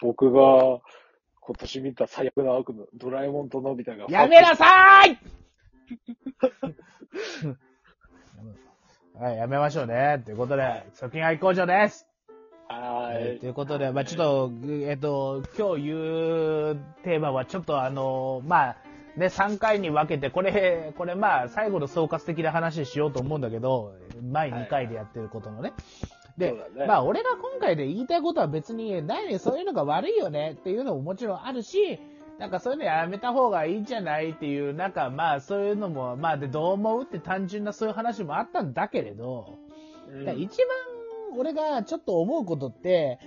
僕が今年見た最悪の悪夢、ドラえもんとのび太が。やめなさーい はい、やめましょうね。ということで、貯金愛好者です。はえーい。ということで、まあちょっと、えっ、と、今日言うテーマはちょっとあの、まあね、3回に分けて、これ、これまあ最後の総括的な話しようと思うんだけど、前2回でやってることのね。で、そうだねまあ俺が今回で言いたいことは別に、何そういうのが悪いよねっていうのももちろんあるし、なんかそういうのやめた方がいいんじゃないっていう、なんかまあそういうのも、まあでどう思うって単純なそういう話もあったんだけれど、うん一番俺がちょっと思うことって、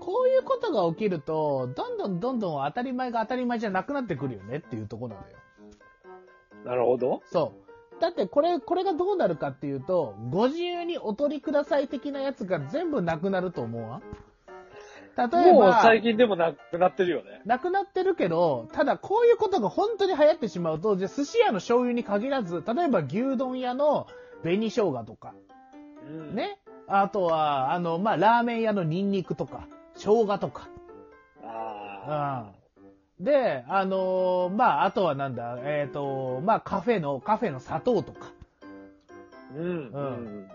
こういうことが起きると、どんどんどんどん当たり前が当たり前じゃなくなってくるよねっていうところなのよ。なるほど。そう。だってこれ、これがどうなるかっていうと、ご自由にお取りください的なやつが全部なくなると思うわ。例えもうば、最近でもなくなってるよね。なくなってるけど、ただこういうことが本当に流行ってしまうと、じゃあ寿司屋の醤油に限らず、例えば牛丼屋の紅生姜とか、うん。ね？あとは、あの、まあ、ラーメン屋のニンニクとか、生姜とか。あうん。で、あのーまあ、あとはなんだ、えっ、と、まあ、カフェの、カフェの砂糖とか。あ。うん。うん。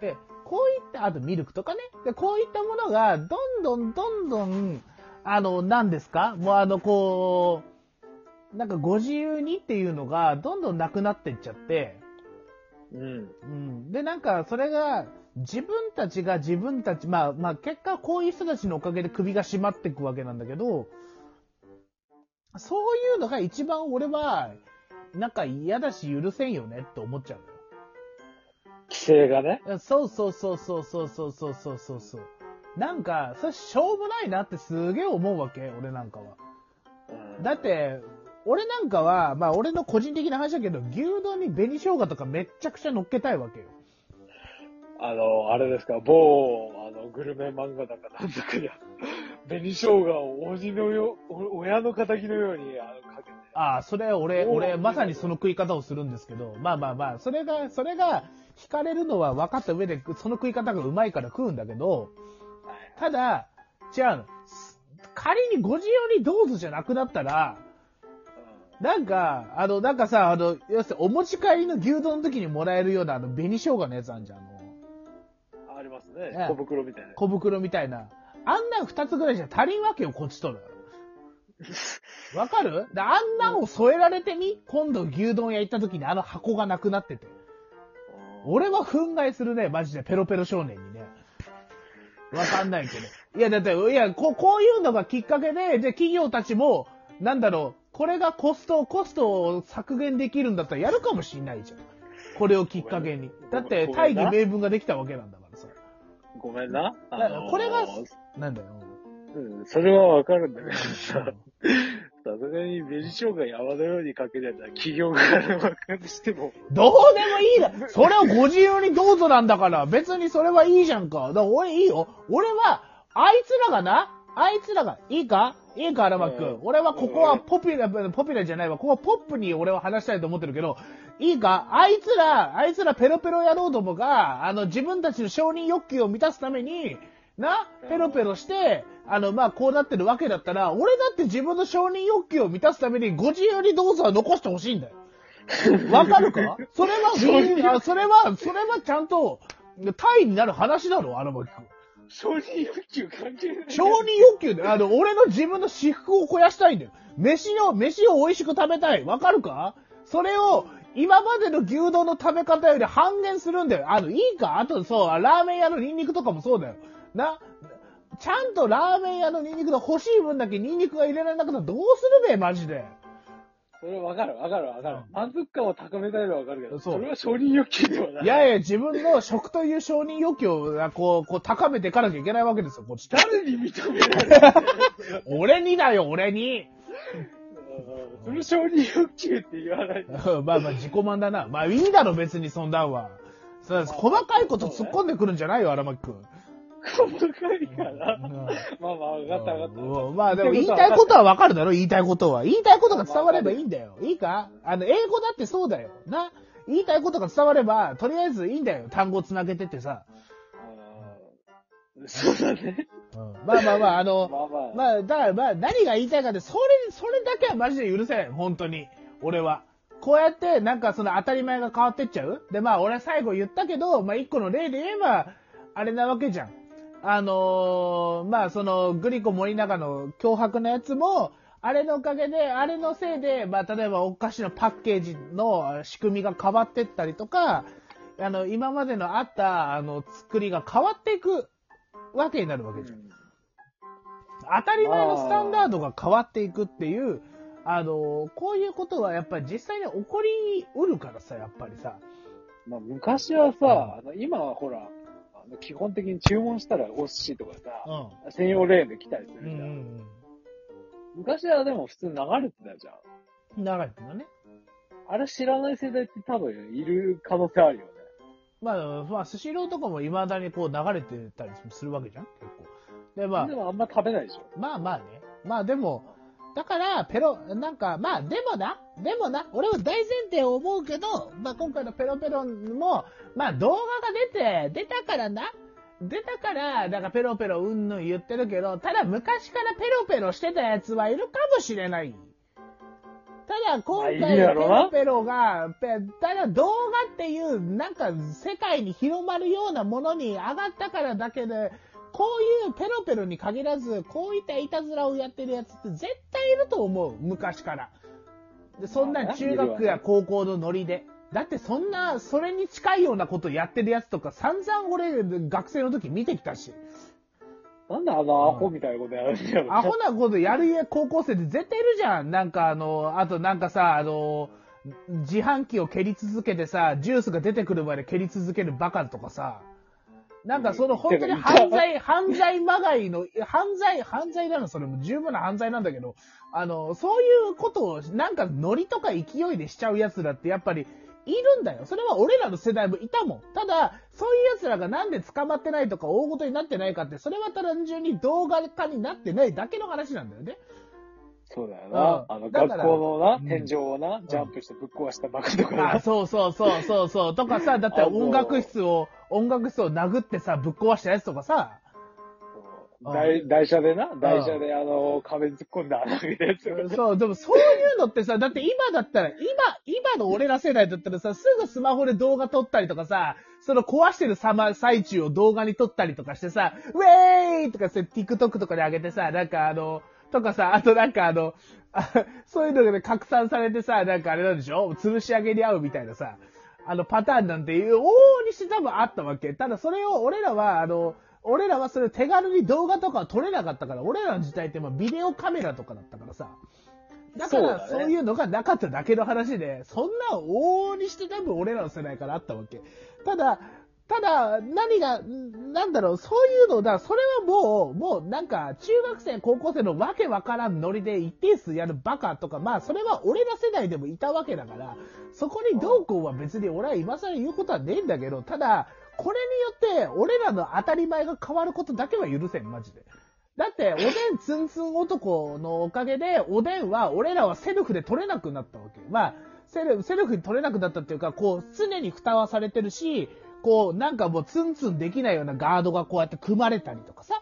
で、こういった、あとミルクとかね。で、こういったものが、どんどんどんどん、あの、何ですか？もうあの、こう、なんかご自由にっていうのが、どんどんなくなっていっちゃって、うん。うん。で、なんか、それが、自分たちが自分たち、まあ、まあ、結果、こういう人たちのおかげで首が締まっていくわけなんだけど、そういうのが一番俺は、なんか嫌だし許せんよねって思っちゃうのよ。規制がね。そうそうそうそうそうそうそうそうそうそう。なんか、それしょうもないなってすげえ思うわけ、俺なんかは。うんだって、俺なんかは、まあ俺の個人的な話だけど、牛丼に紅生姜とかめっちゃくちゃ乗っけたいわけよ。あの、あれですか、某、あの、グルメ漫画だかなんだかに、紅生姜を鬼のよ、お親の仇のように、あの、かけて。ああ、それ俺、俺、まさにその食い方をするんですけど、まあまあまあ、それが、それが、惹かれるのは分かった上で、その食い方がうまいから食うんだけど、ただ、違うの。す仮にご自由にどうぞじゃなくなったら、なんか、あの、なんかさ、あの、要するにお持ち帰りの牛丼の時にもらえるような、あの、紅生姜のやつあんじゃん、あの、ありますええね。小袋みたいな。小袋みたいな。あんなん二つぐらいじゃ足りんわけよ、こっちとる。わかる？であんなんを添えられてみ？今度牛丼屋行った時にあの箱がなくなってて。俺は憤慨するね、マジで、ペロペロ少年にね。わかんないけど。いや、だって、いや、ここういうのがきっかけで、じゃあ企業たちも、なんだろう、これがコスト、コストを削減できるんだったらやるかもしんないじゃん。これをきっかけに。だって、大義名分ができたわけなんだからさ。ごめんな。だからこれがあのなんだよ。うん、それはわかるんだけどさ、さすがに紅生姜山のようにかけるやつは企業側のわかにしても、どうでもいいだそれをご自由にどうぞなんだから、別にそれはいいじゃんか。だから俺いいよ。俺は、あいつらがな、あいつらが、いいか？いいか、荒牧君。うん俺はここはポピュラー、ポピュラーじゃないわ。ここはポップに俺は話したいと思ってるけど、いいか？あいつら、あいつらペロペロ野郎どもが、あの、自分たちの承認欲求を満たすために、な、ペロペロして、あの、まあ、こうなってるわけだったら、俺だって自分の承認欲求を満たすために、ご自由にどうぞは残してほしいんだよ。わかるか？それは、それは、それはちゃんと、大になる話だろ、荒牧君。承認欲求関係ない。承認欲求で、あの、俺の自分の私服を肥やしたいんだよ。飯を、飯を美味しく食べたい。わかるか？それを、今までの牛丼の食べ方より半減するんだよ。あの、いいか？あと、そう、ラーメン屋のニンニクとかもそうだよ。な、ちゃんとラーメン屋のニンニクの欲しい分だけニンニクが入れられなくてどうするべ、マジで。それはわかるわかるわかるうん。満足感を高めたいのはわかるけど、そうそれは承認欲求ではない。いやいや、自分の食という承認欲求を、こう、こう、高めていかなきゃいけないわけですよ、こっちと。誰に認められる？俺にだよ、俺に。それ承認欲求って言わない。まあまあ自己満だな。まあいいだろ、別にそんなんは。そう細かいこと突っ込んでくるんじゃないよ、荒牧くん。細かいから。まあまあ、わかったわかった。うんまあでも言いたいことはわかるだろ、言いたいことは。言いたいことが伝わればいいんだよ。いいか？あの、英語だってそうだよ。な？言いたいことが伝われば、とりあえずいいんだよ。単語つなげてってさ。あそうだね。うん。まあまあまあ、あの、まあまあ。まあ、だからまあ、何が言いたいかって、それ、それだけはマジで許せん。本当に。俺は。こうやって、なんかその当たり前が変わってっちゃうで、まあ、俺最後言ったけど、まあ、一個の例で言えば、あれなわけじゃん。あのーまあ、その、グリコ森永の脅迫のやつも、あれのおかげで、あれのせいで、まあ、例えばお菓子のパッケージの仕組みが変わってったりとか、あの、今までのあった、あの、作りが変わっていくわけになるわけじゃん。当たり前のスタンダードが変わっていくっていう、あの、こういうことはやっぱり実際に起こりうるからさ、やっぱりさ。まあ、昔はさ、あの今はほら、基本的に注文したらお寿司とかさ、う専用レーンで来たりすん。うるじゃん。ん昔はでも普通に流れてたじゃん。うん。長いけどね。あれ知らない世代って多分いる可能性あるよね。まあ、まあ、スシローとかも未だにこう流れてたりするわけじゃん結構。で、まあで、もあんま食べないでしょ。まあまあね。まあでも、だから、ペロ、なんか、まあでもな、でもな、俺は大前提を思うけど、まあ今回のペロペロも、まあ動画が出て、出たからな、出たから、なんかペロペロうんぬん言ってるけど、ただ昔からペロペロしてたやつはいるかもしれない。ただ今回のペロペロが、ペただ動画っていう、なんか世界に広まるようなものに上がったからだけで、こういうペロペロに限らず、こういったいたずらをやってるやつって絶対いると思う、昔から。でそんまあなな中学や高校のノリで。だってそんな、それに近いようなことやってるやつとか散々俺、学生の時見てきたし。なんであのアホみたいなことやるんだろうアホなことやる高校生って絶対いるじゃん。なんかあの、あとなんかさ、あの、自販機を蹴り続けてさ、ジュースが出てくるまで蹴り続けるバカとかさ、なんかその本当に犯罪、犯罪まがいの、犯罪、犯罪なの、それも十分な犯罪なんだけど、あの、そういうことを、なんかノリとか勢いでしちゃう奴らってやっぱり、いるんだよ。それは俺らの世代もいたもん。ただ、そういう奴らがなんで捕まってないとか大事になってないかって、それは単純に動画化になってないだけの話なんだよね。そうだよな。うん。あの、だから学校のな、うん。天井をな、ジャンプしてぶっ壊したバカとかあ、な。そうそうそうそうそう。とかさ、だってあの音楽室を、音楽室を殴ってさ、ぶっ壊したやつとかさ、台台車でな、台車であの、壁に突っ込んだ穴開けたやつが そう、でもそういうのってさ、だって今だったら、今、今の俺ら世代だったらさ、すぐスマホで動画撮ったりとかさ、その壊してるさま、最中を動画に撮ったりとかしてさ、ウェーイとかさ、TikTok とかで上げてさ、なんかあの、とかさ、あとなんかあの、あそういうのがね、拡散されてさ、なんかあれなんでしょ？吊るし上げに合うみたいなさ、あのパターンなんていう、往々にして多分あったわけ。ただそれを俺らは、あの、俺らはそれ手軽に動画とかは撮れなかったから、俺らの時代ってまあビデオカメラとかだったからさ。だからそういうのがなかっただけの話で、そんな往々にして多分俺らの世代からあったわけ。ただ、ただ、何が、なんだろう、そういうのだ、それはもう、もうなんか、中学生、高校生のわけわからんノリで一定数やるバカとか、まあ、それは俺ら世代でもいたわけだから、そこにどうこうは別に俺は今更言うことはねえんだけど、ただ、これによって、俺らの当たり前が変わることだけは許せん、マジで。だって、おでんツンツン男のおかげで、おでんは俺らはセルフで取れなくなったわけ。まあ、セルセルフに取れなくなったっていうか、こう、常に蓋はされてるし、こう、なんかもうツンツンできないようなガードがこうやって組まれたりとかさ、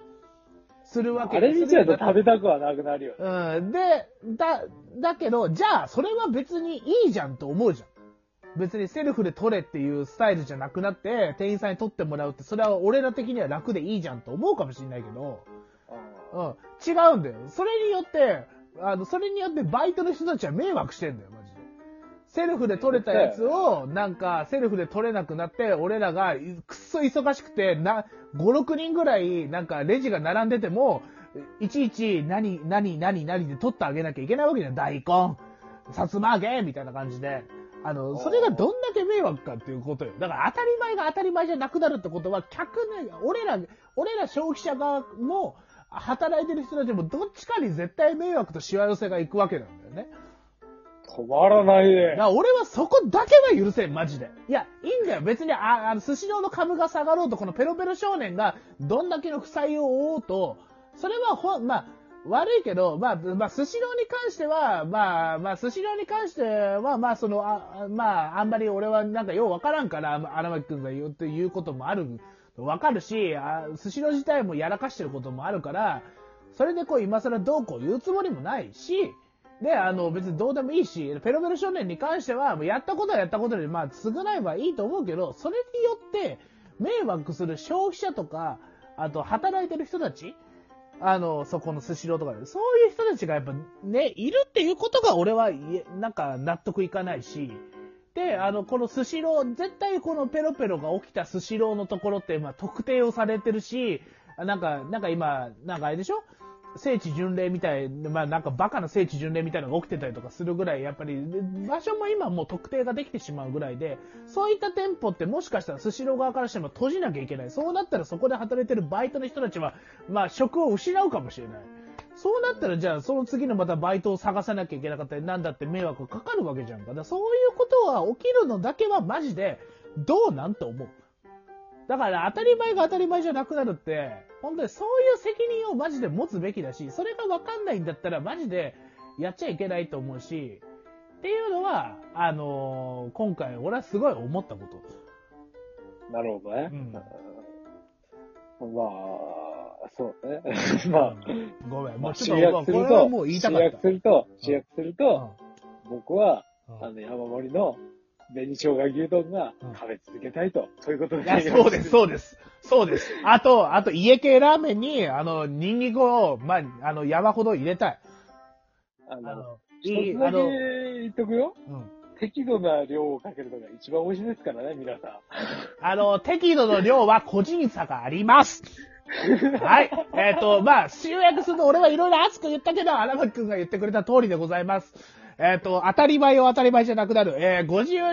するわけあれ見ちゃうと食べたくはなくなるよね。うん。で、だ、だけど、じゃあ、それは別にいいじゃんと思うじゃん。別にセルフで取れっていうスタイルじゃなくなって、店員さんに取ってもらうって、それは俺ら的には楽でいいじゃんと思うかもしれないけど、うんうん。違うんだよ。それによって、あの、それによってバイトの人たちは迷惑してんだよ。セルフで取れたやつを、なんか、セルフで取れなくなって、俺らがくっそ忙しくて、な、5、6人ぐらい、なんか、レジが並んでても、いちいち、何、何、何、何で取ってあげなきゃいけないわけじゃん。大根、さつま揚げみたいな感じで。あの、それがどんだけ迷惑かっていうことよ。だから当たり前が当たり前じゃなくなるってことは、客ね、俺ら、俺ら消費者側も、働いてる人たちもどっちかに絶対迷惑としわ寄せがいくわけなんだよね。止まらないだかね。ら俺はそこだけは許せん、マジで。いや、いいんだよ。別に、あ、あの、寿司のの株が下がろうと、このペロペロ少年がどんだけの負債を負おうと、それはほん、まあ、悪いけど、まあ、まあ、寿司ローに関しては、まあ、まあ、寿司ローに関しては、まあ、その、あ、まあ、あんまり俺はなんかようわからんから、荒牧くんが言うっていうこともあるわかるし、あスシロー自体もやらかしてることもあるから、それでこう今更どうこう言うつもりもないし、で、あの、別にどうでもいいし、ペロペロ少年に関しては、もうやったことはやったことで、まあ、償えばいいと思うけど、それによって、迷惑する消費者とか、あと、働いてる人たちあの、そこのスシローとかで、そういう人たちがやっぱね、いるっていうことが俺は、なんか納得いかないし、で、あの、このスシロー、絶対このペロペロが起きたスシローのところって、まあ、特定をされてるし、なんか、なんか今、なんかあれでしょ？聖地巡礼みたい、まあなんかバカな聖地巡礼みたいなのが起きてたりとかするぐらい、やっぱり場所も今もう特定ができてしまうぐらいで、そういった店舗ってもしかしたらスシロー側からしても閉じなきゃいけない。そうなったらそこで働いてるバイトの人たちは、まあ職を失うかもしれない。そうなったらじゃあその次のまたバイトを探さなきゃいけなかったり、なんだって迷惑かかるわけじゃんか。だかそういうことは起きるのだけはマジで、どうなんと思う。だから当たり前が当たり前じゃなくなるって、本当にそういう責任をマジで持つべきだし、それがわかんないんだったらマジでやっちゃいけないと思うし、っていうのは、あのー今回俺はすごい思ったこと。なるほどね。うんまあ、そうね。まあ、ごめん、もまあ、うちょっと、集約するとこれはもう、言いたかった。集約すると、集約すると、う僕は、んうんあの、山盛りの紅生姜牛丼がうん食べ続けたいと、そういうことでいや、そうです、そうです。そうです。あと、あと、家系ラーメンに、あの、ニンニクを、まあ、あの、山ほど入れたい。あの、あの、いい、一つだけあの、言っとくよ。うん。適度な量をかけるのが一番美味しいですからね、皆さん。あの、適度の量は個人差があります。はい。えっ、と、まあ、集約すると俺はいろいろ熱く言ったけど、荒牧くんが言ってくれた通りでございます。えっ、と、当たり前を当たり前じゃなくなる。えー、50